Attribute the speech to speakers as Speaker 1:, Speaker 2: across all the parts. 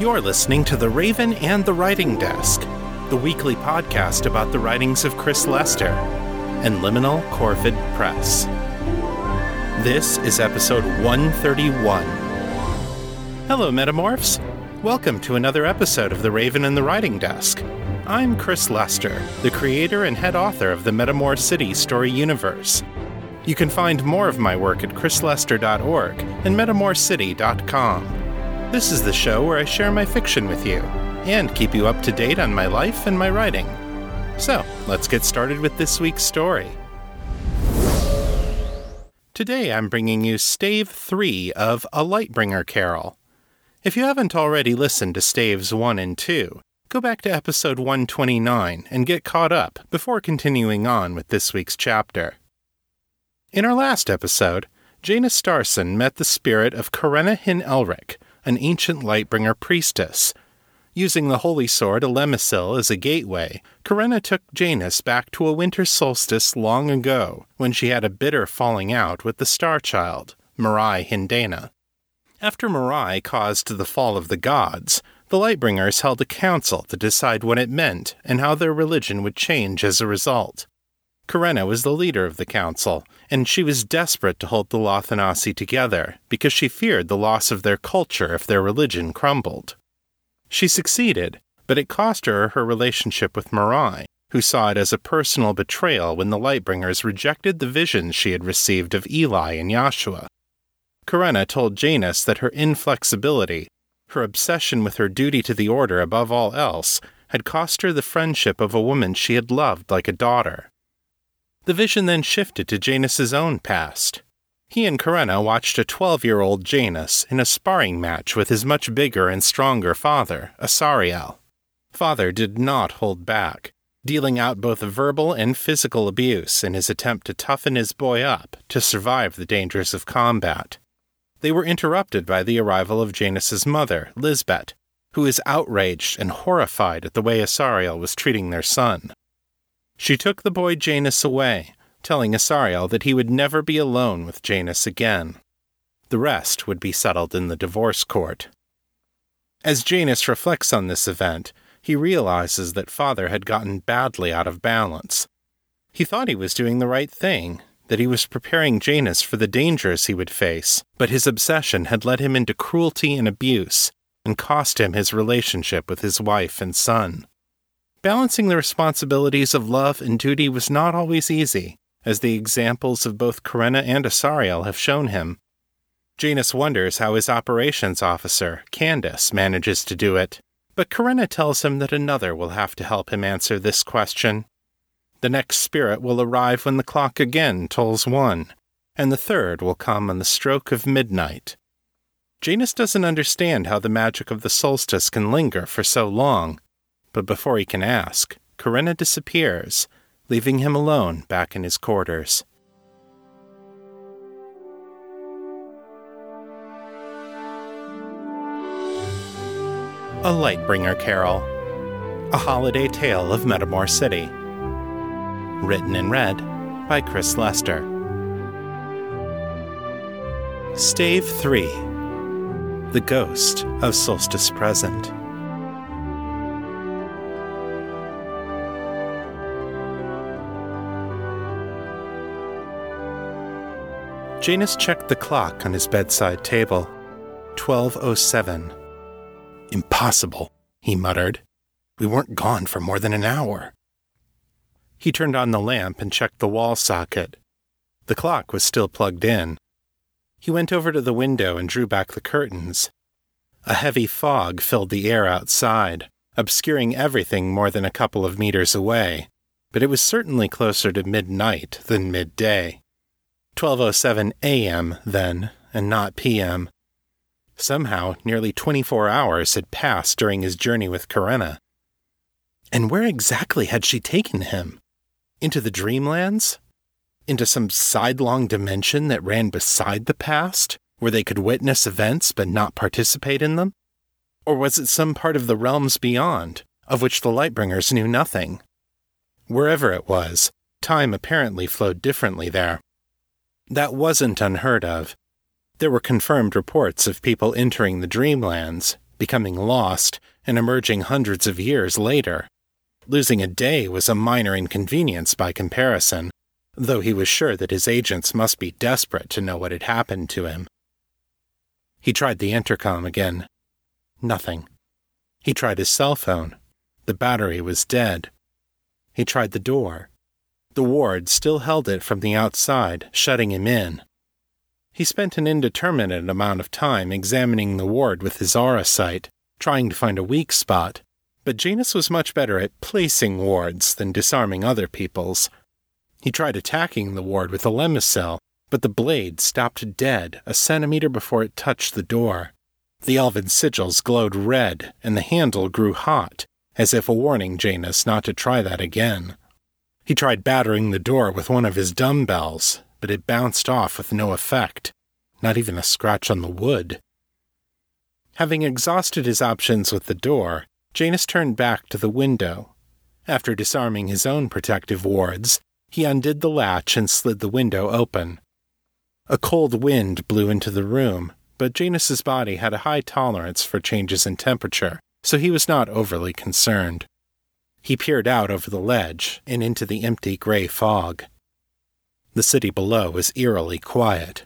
Speaker 1: You're listening to The Raven and the Writing Desk, the weekly podcast about the writings of Chris Lester and Liminal Corvid Press. This is episode 131. Hello, Metamorphs. Welcome to another episode of The Raven and the Writing Desk. I'm Chris Lester, the creator and head author of the Metamor City story universe. You can find more of my work at chrislester.org and metamorcity.com. This is the show where I share my fiction with you and keep you up to date on my life and my writing. So, let's get started with this week's story. Today I'm bringing you Stave 3 of A Lightbringer Carol. If you haven't already listened to Staves 1 and 2, go back to episode 129 and get caught up before continuing on with this week's chapter. In our last episode, Janus Starson met the spirit of Karenna Hin Elric, an ancient Lightbringer priestess. Using the holy sword Elemisil as a gateway, Karenna took Janus back to a winter solstice long ago when she had a bitter falling out with the Star Child, Mirai Hindana. After Mirai caused the fall of the gods, the Lightbringers held a council to decide what it meant and how their religion would change as a result. Karenna was the leader of the council, and she was desperate to hold the Lothanasi together because she feared the loss of their culture if their religion crumbled. She succeeded, but it cost her her relationship with Mirai, who saw it as a personal betrayal when the Lightbringers rejected the visions she had received of Eli and Yahshua. Karenna told Janus that her inflexibility, her obsession with her duty to the Order above all else, had cost her the friendship of a woman she had loved like a daughter. The vision then shifted to Janus's own past. He and Karenna watched a 12 year old Janus in a sparring match with his much bigger and stronger father, Asariel. Father did not hold back, dealing out both verbal and physical abuse in his attempt to toughen his boy up to survive the dangers of combat. They were interrupted by the arrival of Janus's mother, Lisbeth, who is outraged and horrified at the way Asariel was treating their son. She took the boy Janus away, telling Asariel that he would never be alone with Janus again. The rest would be settled in the divorce court. As Janus reflects on this event, he realizes that father had gotten badly out of balance. He thought he was doing the right thing, that he was preparing Janus for the dangers he would face, but his obsession had led him into cruelty and abuse and cost him his relationship with his wife and son. Balancing the responsibilities of love and duty was not always easy, as the examples of both Karenna and Asariel have shown him. Janus wonders how his operations officer, Candace, manages to do it, but Karenna tells him that another will have to help him answer this question. The next spirit will arrive when the clock again tolls one, and the third will come on the stroke of midnight. Janus doesn't understand how the magic of the solstice can linger for so long, but before he can ask, Karenna disappears, leaving him alone back in his quarters. A Lightbringer Carol, a holiday tale of Metamor City. Written and read by Chris Lester. Stave 3 The Ghost of Solstice Present. Janus checked the clock on his bedside table. 1207. Impossible, he muttered. We weren't gone for more than an hour. He turned on the lamp and checked the wall socket. The clock was still plugged in. He went over to the window and drew back the curtains. A heavy fog filled the air outside, obscuring everything more than a couple of meters away, but it was certainly closer to midnight than midday. 12:07 a.m. then, and not p.m. Somehow, nearly 24 hours had passed during his journey with Karenna. And where exactly had she taken him? Into the dreamlands? Into some sidelong dimension that ran beside the past, where they could witness events but not participate in them? Or was it some part of the realms beyond, of which the Lightbringers knew nothing? Wherever it was, time apparently flowed differently there. That wasn't unheard of. There were confirmed reports of people entering the dreamlands, becoming lost and emerging hundreds of years later. Losing a day was a minor inconvenience by comparison, though he was sure that his agents must be desperate to know what had happened to him. He tried the intercom again. Nothing. He tried his cell phone. The battery was dead. He tried the door. The ward still held it from the outside, shutting him in. He spent an indeterminate amount of time examining the ward with his aura sight, trying to find a weak spot, but Janus was much better at placing wards than disarming other people's. He tried attacking the ward with Elemisil, but the blade stopped dead a centimeter before it touched the door. The elven sigils glowed red, and the handle grew hot, as if a warning Janus not to try that again. He tried battering the door with one of his dumbbells, but it bounced off with no effect, not even a scratch on the wood. Having exhausted his options with the door, Janus turned back to the window. After disarming his own protective wards, he undid the latch and slid the window open. A cold wind blew into the room, but Janus's body had a high tolerance for changes in temperature, so he was not overly concerned. He peered out over the ledge and into the empty gray fog. The city below was eerily quiet.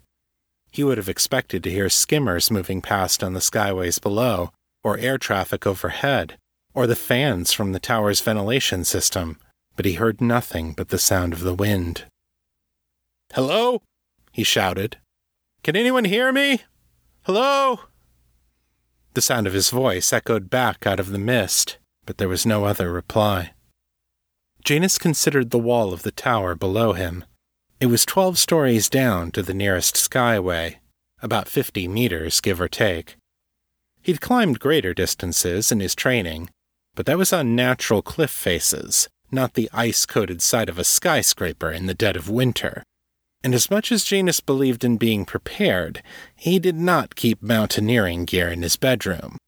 Speaker 1: He would have expected to hear skimmers moving past on the skyways below, or air traffic overhead, or the fans from the tower's ventilation system, but he heard nothing but the sound of the wind. Hello? he shouted. Can anyone hear me? Hello? The sound of his voice echoed back out of the mist, but there was no other reply. Janus considered the wall of the tower below him. It was twelve stories down to the nearest skyway, about fifty meters, give or take. He'd climbed greater distances in his training, but that was on natural cliff faces, not the ice coated side of a skyscraper in the dead of winter. And as much as Janus believed in being prepared, he did not keep mountaineering gear in his bedroom.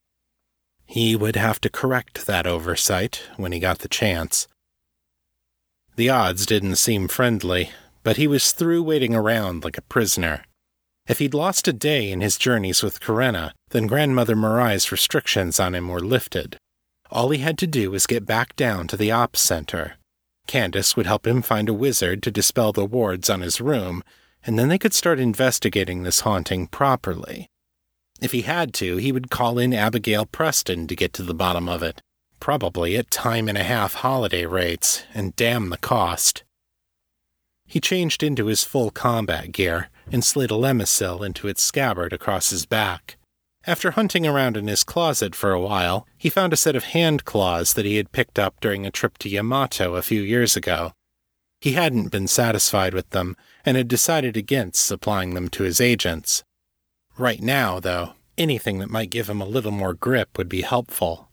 Speaker 1: He would have to correct that oversight when he got the chance. The odds didn't seem friendly, but he was through waiting around like a prisoner. If he'd lost a day in his journeys with Karenna, then Grandmother Mirai's restrictions on him were lifted. All he had to do was get back down to the ops center. Candace would help him find a wizard to dispel the wards on his room, and then they could start investigating this haunting properly. If he had to, he would call in Abigail Preston to get to the bottom of it, probably at time and a half holiday rates, and damn the cost. He changed into his full combat gear and slid Elemisil into its scabbard across his back. After hunting around in his closet for a while, he found a set of hand claws that he had picked up during a trip to Yamato a few years ago. He hadn't been satisfied with them and had decided against supplying them to his agents. Right now, though, anything that might give him a little more grip would be helpful.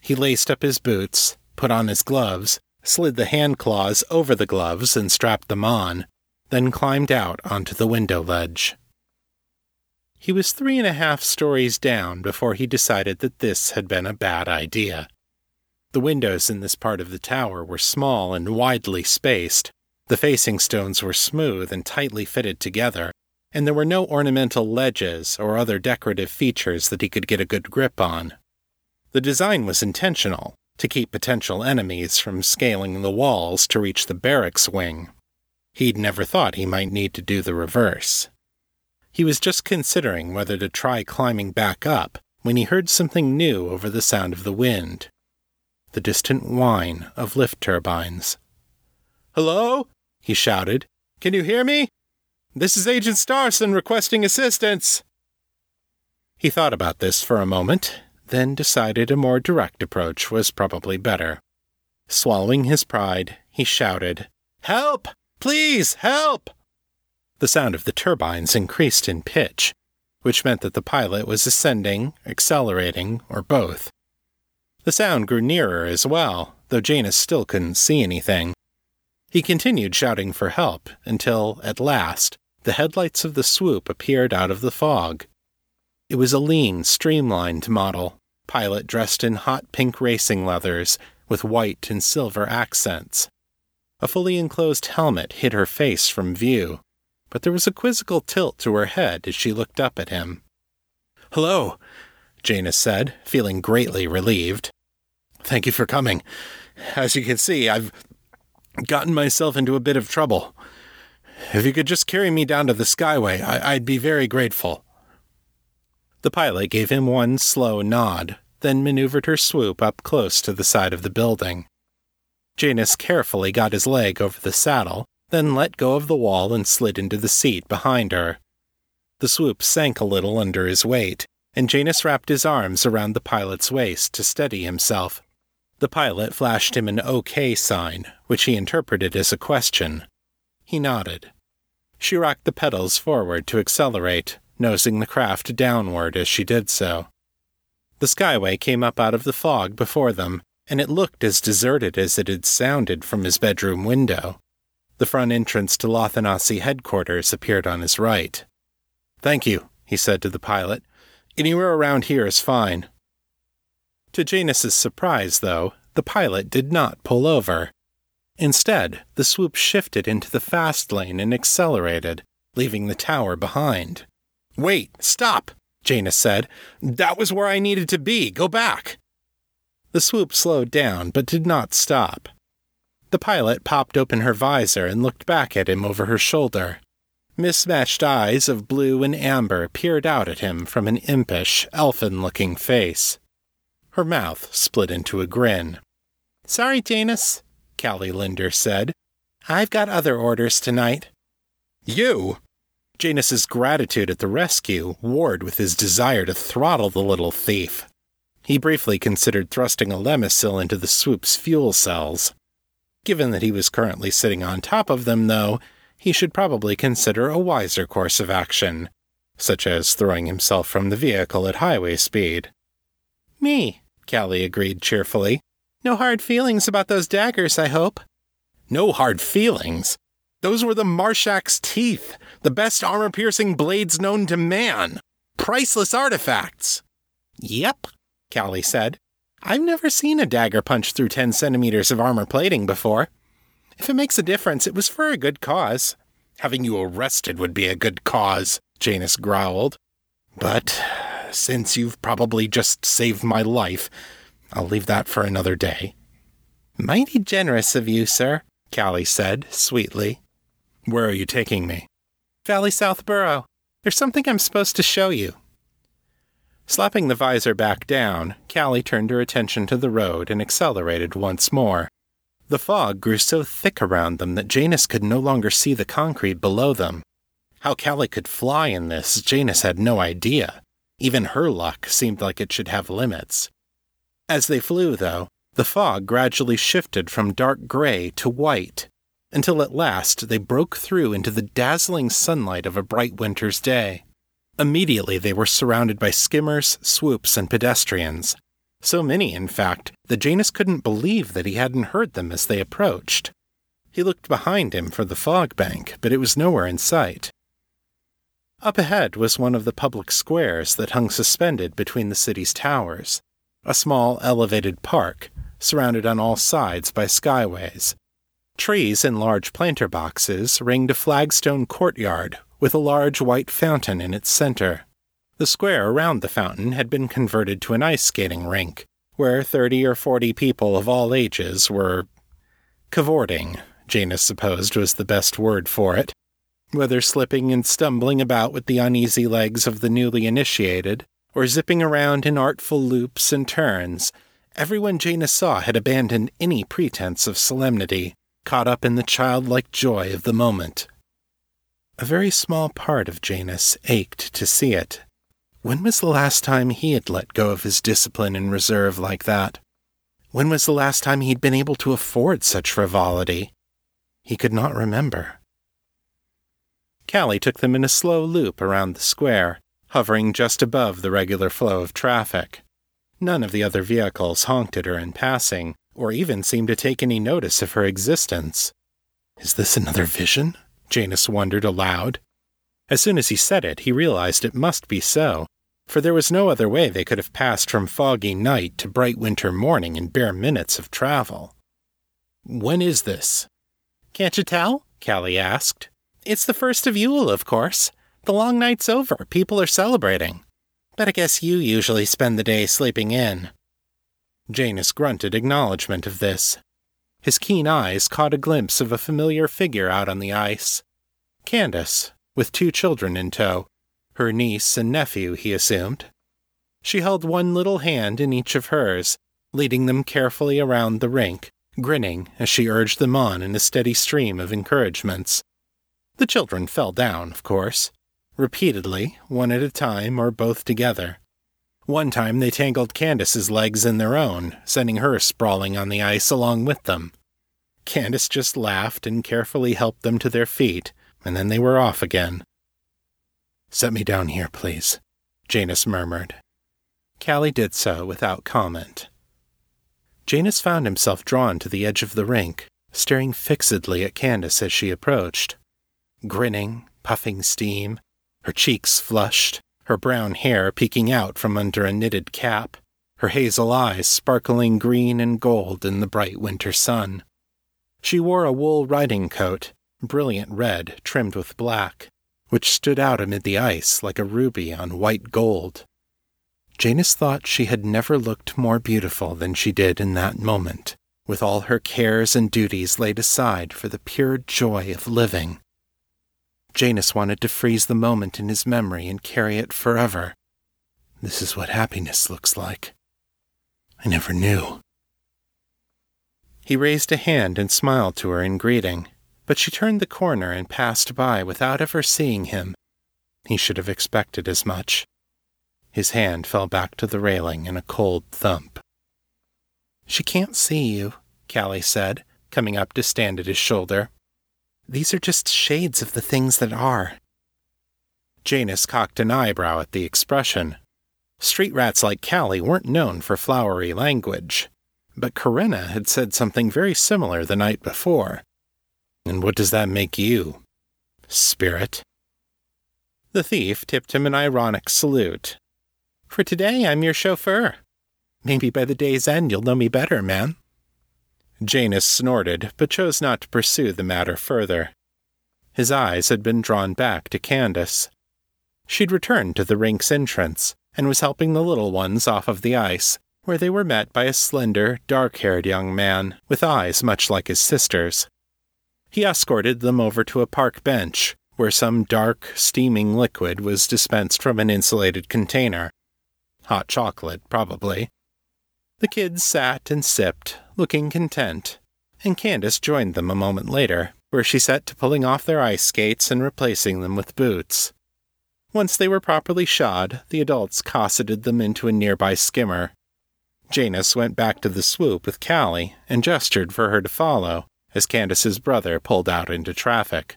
Speaker 1: He laced up his boots, put on his gloves, slid the hand claws over the gloves and strapped them on, then climbed out onto the window ledge. He was three and a half stories down before he decided that this had been a bad idea. The windows in this part of the tower were small and widely spaced. The facing stones were smooth and tightly fitted together, and there were no ornamental ledges or other decorative features that he could get a good grip on. The design was intentional, to keep potential enemies from scaling the walls to reach the barracks wing. He'd never thought he might need to do the reverse. He was just considering whether to try climbing back up when he heard something new over the sound of the wind the distant whine of lift turbines. Hello? he shouted. Can you hear me? This is Agent Starson requesting assistance. He thought about this for a moment then decided a more direct approach was probably better. Swallowing his pride, he shouted, Help! Please, help! The sound of the turbines increased in pitch, which meant that the pilot was ascending, accelerating, or both. The sound grew nearer as well, though Janus still couldn't see anything. He continued shouting for help until, at last, the headlights of the swoop appeared out of the fog. It was a lean, streamlined model, pilot dressed in hot pink racing leathers with white and silver accents. A fully enclosed helmet hid her face from view, but there was a quizzical tilt to her head as she looked up at him. Hello, Janus said, feeling greatly relieved. Thank you for coming. As you can see, I've gotten myself into a bit of trouble. If you could just carry me down to the Skyway, I- would be very grateful. The pilot gave him one slow nod, then maneuvered her swoop up close to the side of the building. Janus carefully got his leg over the saddle, then let go of the wall and slid into the seat behind her. The swoop sank a little under his weight, and Janus wrapped his arms around the pilot's waist to steady himself. The pilot flashed him an OK sign, which he interpreted as a question. He nodded. She rocked the pedals forward to accelerate, nosing the craft downward as she did so. The skyway came up out of the fog before them, and it looked as deserted as it had sounded from his bedroom window. The front entrance to Lothanasi headquarters appeared on his right. Thank you, he said to the pilot. Anywhere around here is fine. To Janus's surprise, though, the pilot did not pull over. Instead, the swoop shifted into the fast lane and accelerated, leaving the tower behind. Wait, stop, Janus said. That was where I needed to be. Go back. The swoop slowed down, but did not stop. The pilot popped open her visor and looked back at him over her shoulder. Mismatched eyes of blue and amber peered out at him from an impish, elfin looking face. Her mouth split into a grin. Sorry, Janus, Callie Linder said. I've got other orders tonight. You? Janus's gratitude at the rescue warred with his desire to throttle the little thief. He briefly considered thrusting Elemisil into the swoop's fuel cells. Given that he was currently sitting on top of them, though, he should probably consider a wiser course of action, such as throwing himself from the vehicle at highway speed. Me, Callie agreed cheerfully. No hard feelings about those daggers, I hope. No hard feelings? Those were the Marshak's teeth, the best armor piercing blades known to man. Priceless artifacts. Yep, Callie said. I've never seen a dagger punch through 10 centimeters of armor plating before. If it makes a difference, it was for a good cause. Having you arrested would be a good cause, Janus growled. But since you've probably just saved my life, I'll leave that for another day. Mighty generous of you, sir, Callie said, sweetly. Where are you taking me? Valley South Borough. There's something I'm supposed to show you. Slapping the visor back down, Callie turned her attention to the road and accelerated once more. The fog grew so thick around them that Janus could no longer see the concrete below them. How Callie could fly in this, Janus had no idea. Even her luck seemed like it should have limits. As they flew, though, the fog gradually shifted from dark gray to white, until at last they broke through into the dazzling sunlight of a bright winter's day. Immediately they were surrounded by skimmers, swoops, and pedestrians. So many, in fact, that Janus couldn't believe that he hadn't heard them as they approached. He looked behind him for the fog bank, but it was nowhere in sight. Up ahead was one of the public squares that hung suspended between the city's towers, a small elevated park, surrounded on all sides by skyways. Trees in large planter boxes ringed a flagstone courtyard with a large white fountain in its center. The square around the fountain had been converted to an ice skating rink, where thirty or forty people of all ages were cavorting, Janus supposed was the best word for it, whether slipping and stumbling about with the uneasy legs of the newly initiated, or zipping around in artful loops and turns. Everyone Janus saw had abandoned any pretense of solemnity, caught up in the childlike joy of the moment. A very small part of Janus ached to see it. When was the last time he had let go of his discipline and reserve like that? When was the last time he'd been able to afford such frivolity? He could not remember. Callie took them in a slow loop around the square, hovering just above the regular flow of traffic. None of the other vehicles honked at her in passing, or even seemed to take any notice of her existence. Is this another vision? Janus wondered aloud. As soon as he said it, he realized it must be so, for there was no other way they could have passed from foggy night to bright winter morning in bare minutes of travel. When is this? Can't you tell? Callie asked. It's the first of Yule, of course. The long night's over. People are celebrating. But I guess you usually spend the day sleeping in. Janus grunted acknowledgement of this. His keen eyes caught a glimpse of a familiar figure out on the ice. Candace, with two children in tow. Her niece and nephew, he assumed. She held one little hand in each of hers, leading them carefully around the rink, grinning as she urged them on in a steady stream of encouragements. The children fell down, of course, repeatedly, one at a time or both together. One time they tangled Candace's legs in their own, sending her sprawling on the ice along with them. Candace just laughed and carefully helped them to their feet, and then they were off again. Set me down here, please, Janus murmured. Callie did so without comment. Janus found himself drawn to the edge of the rink, staring fixedly at Candace as she approached. Grinning, puffing steam, her cheeks flushed, her brown hair peeking out from under a knitted cap, her hazel eyes sparkling green and gold in the bright winter sun. She wore a wool riding coat, brilliant red trimmed with black, which stood out amid the ice like a ruby on white gold. Janus thought she had never looked more beautiful than she did in that moment, with all her cares and duties laid aside for the pure joy of living. Janus wanted to freeze the moment in his memory and carry it forever. This is what happiness looks like. I never knew. He raised a hand and smiled to her in greeting, but she turned the corner and passed by without ever seeing him. He should have expected as much. His hand fell back to the railing in a cold thump. She can't see you, Callie said, coming up to stand at his shoulder. These are just shades of the things that are. Janus cocked an eyebrow at the expression. Street rats like Callie weren't known for flowery language, but Karenna had said something very similar the night before. And what does that make you? Spirit? The thief tipped him an ironic salute. For today, I'm your chauffeur. Maybe by the day's end you'll know me better, man. Janus snorted, but chose not to pursue the matter further. His eyes had been drawn back to Candace. She'd returned to the rink's entrance and was helping the little ones off of the ice, where they were met by a slender, dark haired young man with eyes much like his sister's. He escorted them over to a park bench, where some dark, steaming liquid was dispensed from an insulated container. Hot chocolate, probably. The kids sat and sipped, looking content, and Candace joined them a moment later, where she set to pulling off their ice skates and replacing them with boots. Once they were properly shod, the adults cosseted them into a nearby skimmer. Janus went back to the swoop with Callie and gestured for her to follow as Candace's brother pulled out into traffic.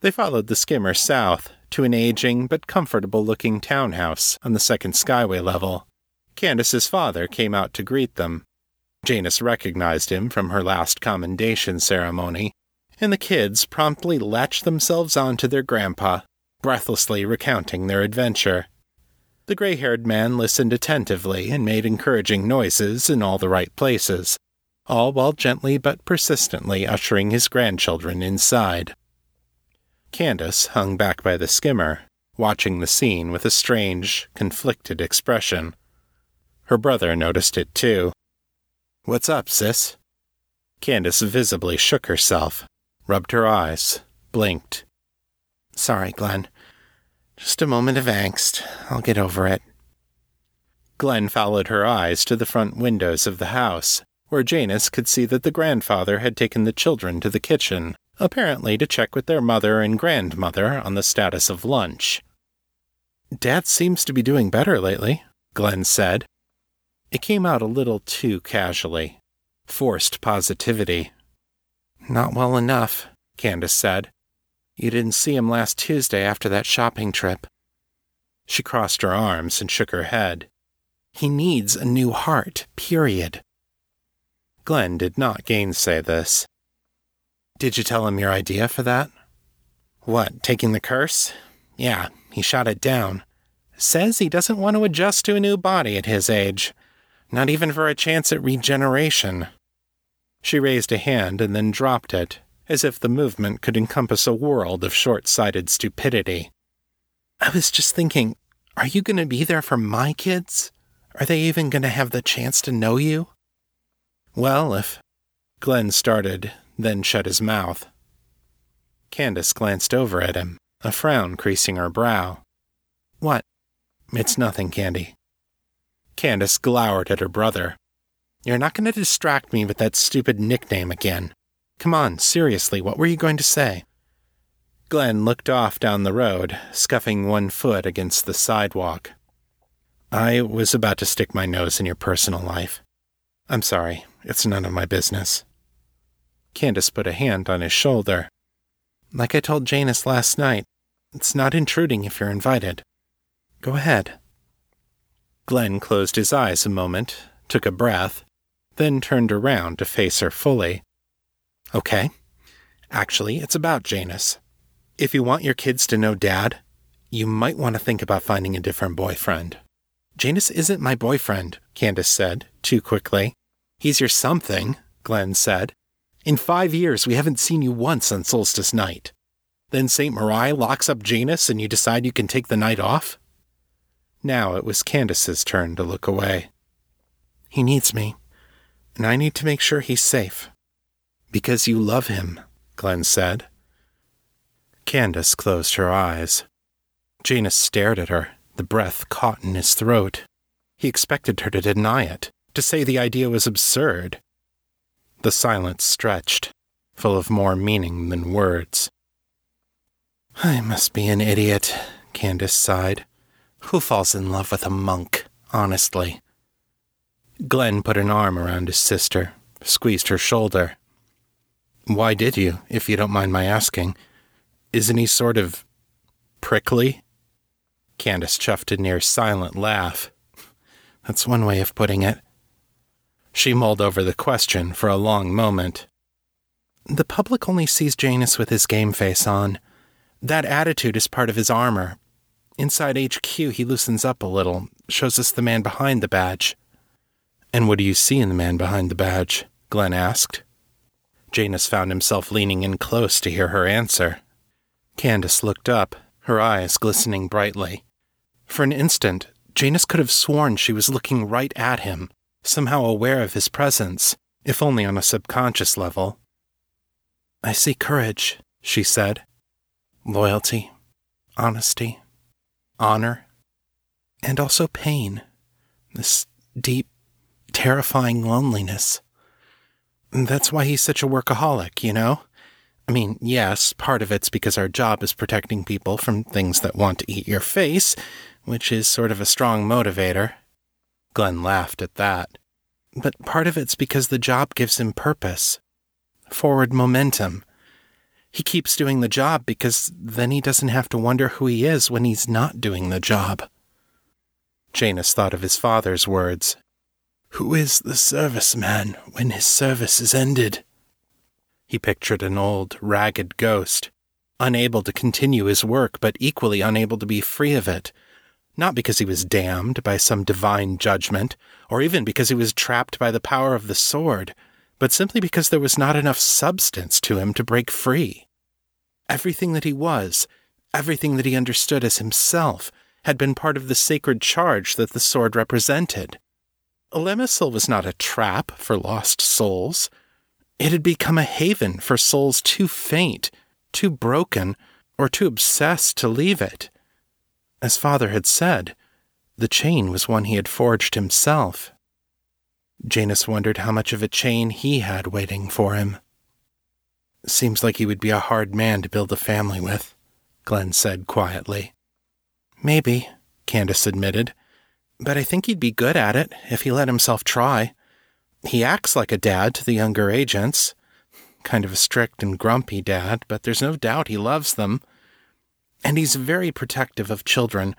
Speaker 1: They followed the skimmer south to an aging but comfortable looking townhouse on the second skyway level. Candace's father came out to greet them, Janus recognized him from her last commendation ceremony, and the kids promptly latched themselves onto their grandpa, breathlessly recounting their adventure. The gray haired man listened attentively and made encouraging noises in all the right places, all while gently but persistently ushering his grandchildren inside. Candace hung back by the skimmer, watching the scene with a strange, conflicted expression. Her brother noticed it too What's up, sis? Candace visibly shook herself, rubbed her eyes, blinked. Sorry, Glenn. Just a moment of angst. I'll get over it. Glenn followed her eyes to the front windows of the house, where Janus could see that the grandfather had taken the children to the kitchen, apparently to check with their mother and grandmother on the status of lunch. Dad seems to be doing better lately, Glenn said, it came out a little too casually. Forced positivity. Not well enough, Candace said. You didn't see him last Tuesday after that shopping trip. She crossed her arms and shook her head. He needs a new heart, period. Glenn did not gainsay this. Did you tell him your idea for that? What, taking the curse? Yeah, he shot it down. Says he doesn't want to adjust to a new body at his age not even for a chance at regeneration. She raised a hand and then dropped it, as if the movement could encompass a world of short sighted stupidity. I was just thinking, Are you going to be there for my kids? Are they even going to have the chance to know you? Well, if. Glenn started, then shut his mouth. Candace glanced over at him, a frown creasing her brow. What? It's nothing, Candy. Candace glowered at her brother. You're not going to distract me with that stupid nickname again. Come on, seriously, what were you going to say? Glenn looked off down the road, scuffing one foot against the sidewalk. I was about to stick my nose in your personal life. I'm sorry, it's none of my business. Candace put a hand on his shoulder. Like I told Janus last night, it's not intruding if you're invited. Go ahead. Glenn closed his eyes a moment, took a breath, then turned around to face her fully. Okay. Actually, it's about Janus. If you want your kids to know Dad, you might want to think about finding a different boyfriend. Janus isn't my boyfriend, Candace said, too quickly. He's your something, Glenn said. In five years, we haven't seen you once on solstice night. Then St. Mirai locks up Janus and you decide you can take the night off? Now it was Candace's turn to look away. He needs me, and I need to make sure he's safe. Because you love him, Glenn said. Candace closed her eyes. Janus stared at her, the breath caught in his throat. He expected her to deny it, to say the idea was absurd. The silence stretched, full of more meaning than words. I must be an idiot, Candace sighed. Who falls in love with a monk, honestly? Glenn put an arm around his sister, squeezed her shoulder. Why did you, if you don't mind my asking? Isn't he sort of prickly? Candace chuffed a near silent laugh. That's one way of putting it. She mulled over the question for a long moment. The public only sees Janus with his game face on. That attitude is part of his armor, Inside HQ, he loosens up a little, shows us the man behind the badge. And what do you see in the man behind the badge? Glenn asked. Janus found himself leaning in close to hear her answer. Candace looked up, her eyes glistening brightly. For an instant, Janus could have sworn she was looking right at him, somehow aware of his presence, if only on a subconscious level. I see courage, she said. Loyalty, honesty, honor, and also pain. This deep, terrifying loneliness. That's why he's such a workaholic, you know? I mean, yes, part of it's because our job is protecting people from things that want to eat your face, which is sort of a strong motivator. Glenn laughed at that. But part of it's because the job gives him purpose, forward momentum, he keeps doing the job because then he doesn't have to wonder who he is when he's not doing the job. Janus thought of his father's words Who is the serviceman when his service is ended? He pictured an old, ragged ghost, unable to continue his work but equally unable to be free of it. Not because he was damned by some divine judgment, or even because he was trapped by the power of the sword but simply because there was not enough substance to him to break free. Everything that he was, everything that he understood as himself, had been part of the sacred charge that the sword represented. Elemisil was not a trap for lost souls. It had become a haven for souls too faint, too broken, or too obsessed to leave it. As father had said, the chain was one he had forged himself, Janus wondered how much of a chain he had waiting for him. Seems like he would be a hard man to build a family with, Glenn said quietly. Maybe, Candace admitted, but I think he'd be good at it if he let himself try. He acts like a dad to the younger agents. Kind of a strict and grumpy dad, but there's no doubt he loves them. And he's very protective of children,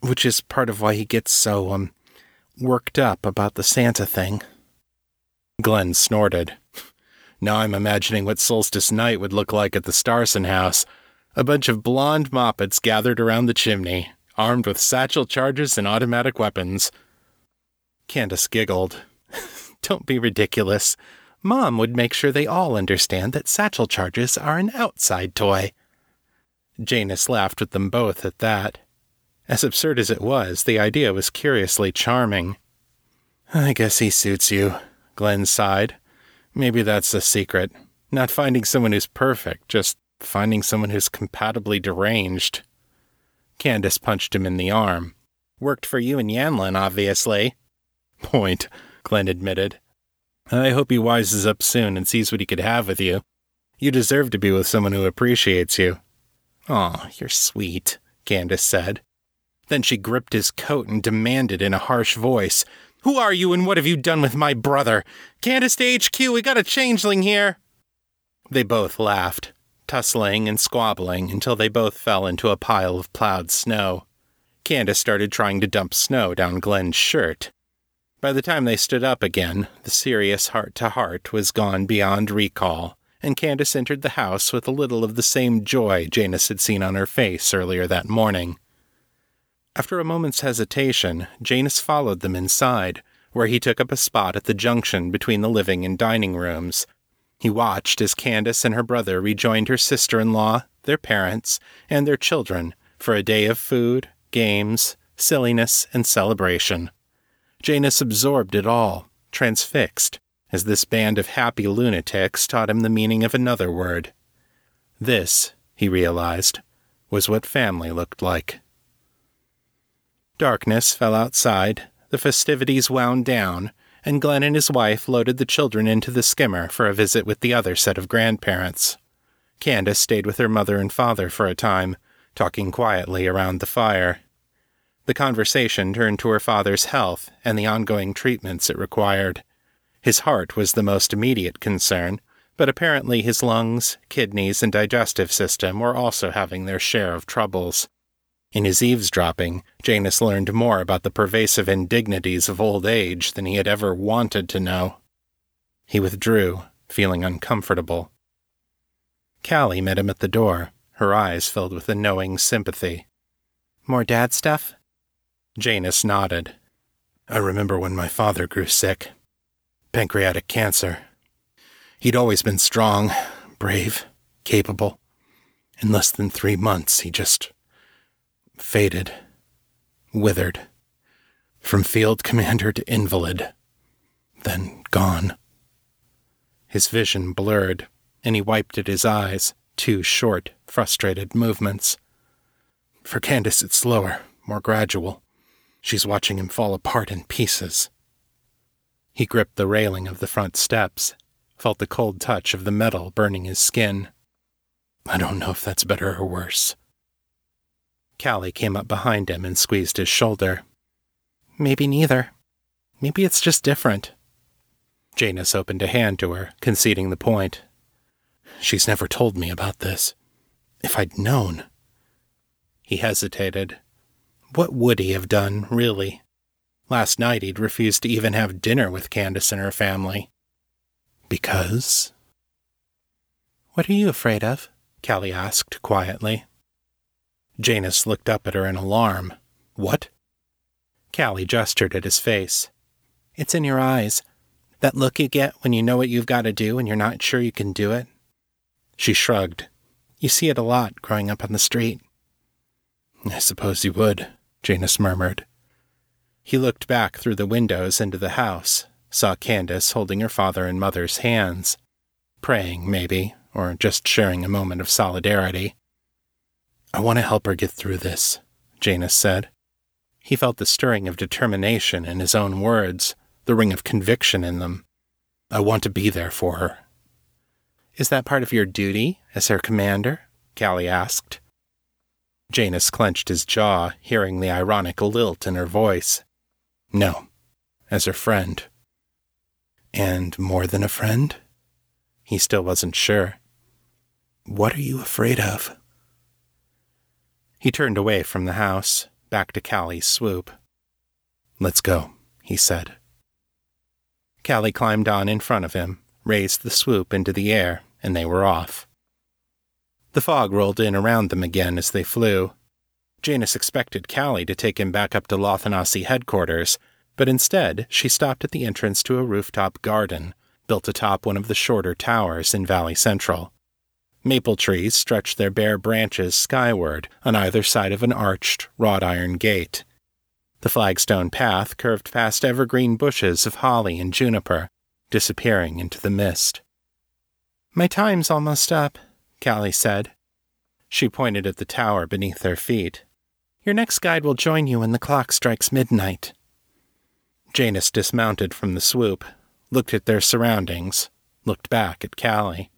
Speaker 1: which is part of why he gets so, um, worked up about the Santa thing. Glenn snorted. Now I'm imagining what solstice night would look like at the Starson house. A bunch of blonde moppets gathered around the chimney, armed with satchel charges and automatic weapons. Candace giggled. Don't be ridiculous. Mom would make sure they all understand that satchel charges are an outside toy. Janus laughed with them both at that. As absurd as it was, the idea was curiously charming. I guess he suits you, Glenn sighed. Maybe that's the secret. Not finding someone who's perfect, just finding someone who's compatibly deranged. Candace punched him in the arm. Worked for you and Yanlin, obviously. Point, Glenn admitted. I hope he wises up soon and sees what he could have with you. You deserve to be with someone who appreciates you. Aw, you're sweet, Candace said. Then she gripped his coat and demanded in a harsh voice, Who are you and what have you done with my brother? Candace to HQ, we got a changeling here. They both laughed, tussling and squabbling until they both fell into a pile of plowed snow. Candace started trying to dump snow down Glenn's shirt. By the time they stood up again, the serious heart to heart was gone beyond recall, and Candace entered the house with a little of the same joy Janus had seen on her face earlier that morning. After a moment's hesitation, Janus followed them inside, where he took up a spot at the junction between the living and dining rooms. He watched as Candace and her brother rejoined her sister in law, their parents, and their children for a day of food, games, silliness, and celebration. Janus absorbed it all, transfixed, as this band of happy lunatics taught him the meaning of another word. This, he realized, was what family looked like. Darkness fell outside, the festivities wound down, and Glenn and his wife loaded the children into the skimmer for a visit with the other set of grandparents. Candace stayed with her mother and father for a time, talking quietly around the fire. The conversation turned to her father's health and the ongoing treatments it required. His heart was the most immediate concern, but apparently his lungs, kidneys, and digestive system were also having their share of troubles. In his eavesdropping, Janus learned more about the pervasive indignities of old age than he had ever wanted to know. He withdrew, feeling uncomfortable. Callie met him at the door, her eyes filled with a knowing sympathy. More dad stuff? Janus nodded. I remember when my father grew sick. Pancreatic cancer. He'd always been strong, brave, capable. In less than three months, he just faded, withered. From field commander to invalid. Then gone. His vision blurred, and he wiped at his eyes, two short, frustrated movements. For Candace, it's slower, more gradual. She's watching him fall apart in pieces. He gripped the railing of the front steps, felt the cold touch of the metal burning his skin. I don't know if that's better or worse. Callie came up behind him and squeezed his shoulder. Maybe neither. Maybe it's just different. Janus opened a hand to her, conceding the point. She's never told me about this. If I'd known. He hesitated, what would he have done, really? Last night he'd refused to even have dinner with Candace and her family. Because? What are you afraid of? Callie asked quietly. Janus looked up at her in alarm. What? Callie gestured at his face. It's in your eyes. That look you get when you know what you've got to do and you're not sure you can do it. She shrugged. You see it a lot growing up on the street. I suppose you would. Janus murmured. He looked back through the windows into the house, saw Candace holding her father and mother's hands, praying, maybe, or just sharing a moment of solidarity. I want to help her get through this, Janus said. He felt the stirring of determination in his own words, the ring of conviction in them. I want to be there for her. Is that part of your duty as her commander? Callie asked. Janus clenched his jaw, hearing the ironic lilt in her voice. No, as her friend. And more than a friend? He still wasn't sure. What are you afraid of? He turned away from the house, back to Callie's swoop. Let's go, he said. Callie climbed on in front of him, raised the swoop into the air, and they were off. The fog rolled in around them again as they flew. Janus expected Callie to take him back up to Lothanasi headquarters, but instead she stopped at the entrance to a rooftop garden built atop one of the shorter towers in Valley Central. Maple trees stretched their bare branches skyward on either side of an arched wrought iron gate. The flagstone path curved past evergreen bushes of holly and juniper, disappearing into the mist. My time's almost up, Callie said. She pointed at the tower beneath their feet. Your next guide will join you when the clock strikes midnight. Janus dismounted from the swoop, looked at their surroundings, looked back at Callie.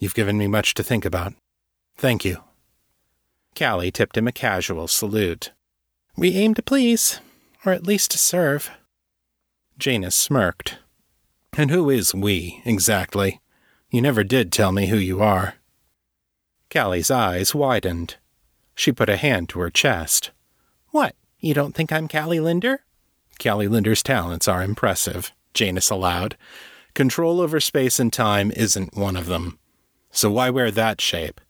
Speaker 1: You've given me much to think about. Thank you. Callie tipped him a casual salute. We aim to please, or at least to serve. Janus smirked. And who is we, exactly? You never did tell me who you are. Callie's eyes widened. She put a hand to her chest. What, you don't think I'm Callie Linder? Callie Linder's talents are impressive, Janus allowed. Control over space and time isn't one of them. So why wear that shape?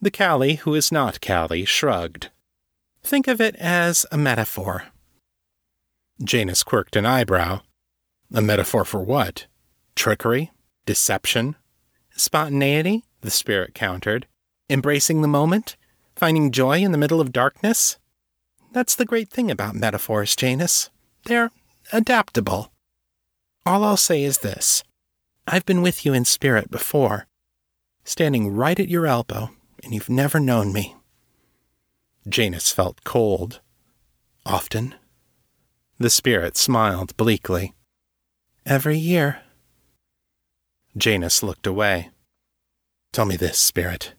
Speaker 1: The Callie who is not Callie shrugged. Think of it as a metaphor. Janus quirked an eyebrow. A metaphor for what? Trickery? Deception? Spontaneity? The spirit countered. Embracing the moment? Finding joy in the middle of darkness? That's the great thing about metaphors, Janus. They're adaptable. All I'll say is this I've been with you in spirit before, standing right at your elbow, and you've never known me. Janus felt cold. Often. The spirit smiled bleakly. Every year. Janus looked away. Tell me this, spirit.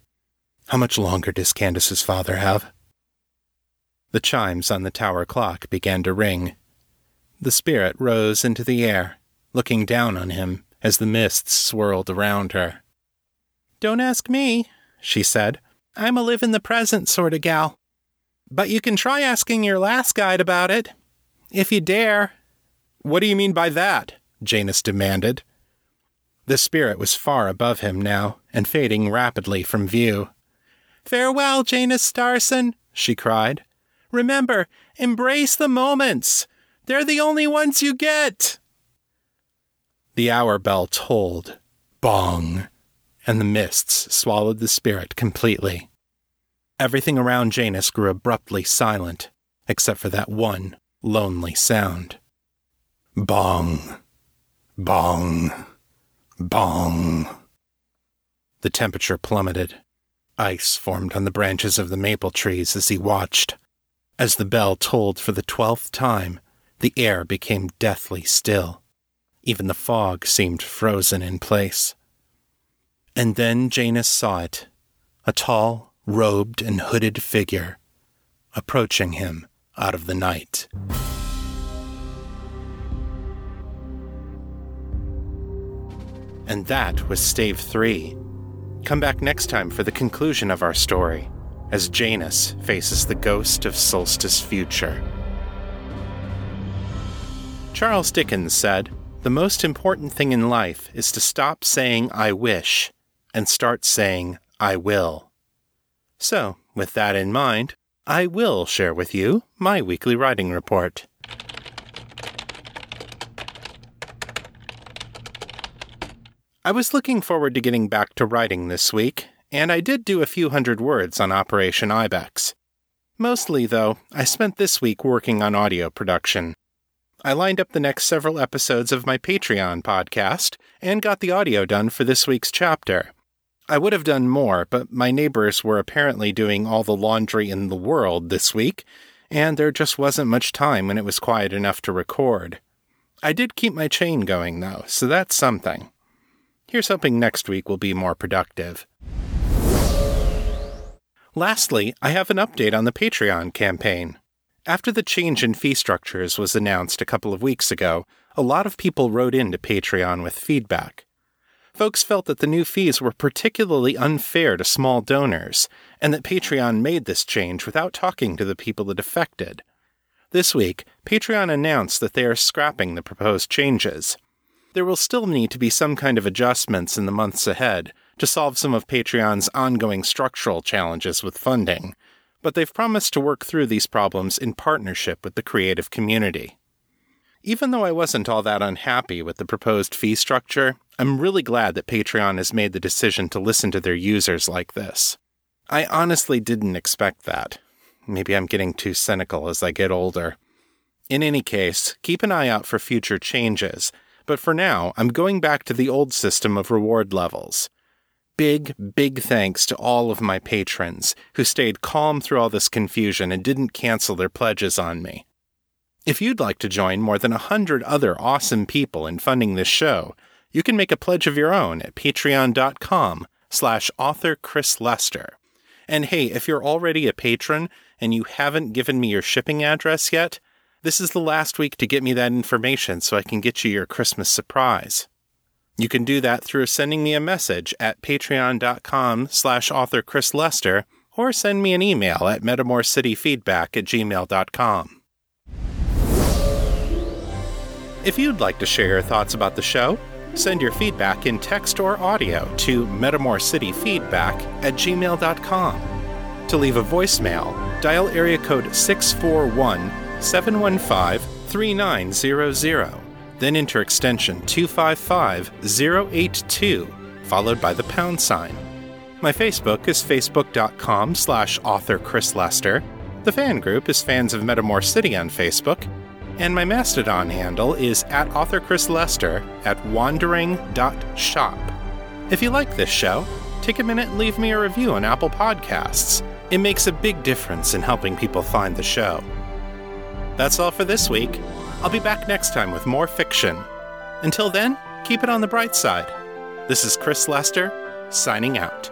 Speaker 1: How much longer does Candace's father have? The chimes on the tower clock began to ring. The spirit rose into the air, looking down on him as the mists swirled around her. Don't ask me, she said. I'm a live in the present sort of gal. But you can try asking your last guide about it. If you dare. What do you mean by that? Janus demanded. The spirit was far above him now, and fading rapidly from view. Farewell, Janus Starson, she cried. Remember, embrace the moments. They're the only ones you get. The hour bell tolled. Bong. And the mists swallowed the spirit completely. Everything around Janus grew abruptly silent, except for that one lonely sound. Bong, bong, bong. The temperature plummeted. Ice formed on the branches of the maple trees as he watched. As the bell tolled for the twelfth time, the air became deathly still. Even the fog seemed frozen in place. And then Janus saw it a tall, robed and hooded figure approaching him out of the night. And that was Stave 3. Come back next time for the conclusion of our story as Janus faces the ghost of Solstice Future. Charles Dickens said, The most important thing in life is to stop saying I wish and start saying I will. So, with that in mind, I will share with you my weekly writing report. I was looking forward to getting back to writing this week, and I did do a few hundred words on Operation Ibex. Mostly, though, I spent this week working on audio production. I lined up the next several episodes of my Patreon podcast and got the audio done for this week's chapter. I would have done more, but my neighbors were apparently doing all the laundry in the world this week, and there just wasn't much time when it was quiet enough to record. I did keep my chain going, though, so that's something. Here's hoping next week will be more productive. Lastly, I have an update on the Patreon campaign. After the change in fee structures was announced a couple of weeks ago, a lot of people wrote into Patreon with feedback. Folks felt that the new fees were particularly unfair to small donors, and that Patreon made this change without talking to the people it affected. This week, Patreon announced that they are scrapping the proposed changes. There will still need to be some kind of adjustments in the months ahead to solve some of Patreon's ongoing structural challenges with funding, but they've promised to work through these problems in partnership with the creative community. Even though I wasn't all that unhappy with the proposed fee structure, I'm really glad that Patreon has made the decision to listen to their users like this. I honestly didn't expect that. Maybe I'm getting too cynical as I get older. In any case, keep an eye out for future changes, but for now, I'm going back to the old system of reward levels. Big, big thanks to all of my patrons who stayed calm through all this confusion and didn't cancel their pledges on me. If you'd like to join more than a hundred other awesome people in funding this show, you can make a pledge of your own at patreon.com slash author Chris Lester. And hey, if you're already a patron and you haven't given me your shipping address yet, this is the last week to get me that information so I can get you your Christmas surprise. You can do that through sending me a message at patreon.com slash author Chris Lester or send me an email at metamorcityfeedback at gmail.com. If you'd like to share your thoughts about the show, send your feedback in text or audio to metamorcityfeedback at gmail.com. To leave a voicemail, dial area code 641 715 3900, then enter extension 255082, followed by the pound sign. My Facebook is facebook.com slash author Chris Lester. The fan group is Fans of Metamor City on Facebook. And my Mastodon handle is at author Chris Lester at wandering.shop. If you like this show, take a minute and leave me a review on Apple Podcasts. It makes a big difference in helping people find the show. That's all for this week. I'll be back next time with more fiction. Until then, keep it on the bright side. This is Chris Lester, signing out.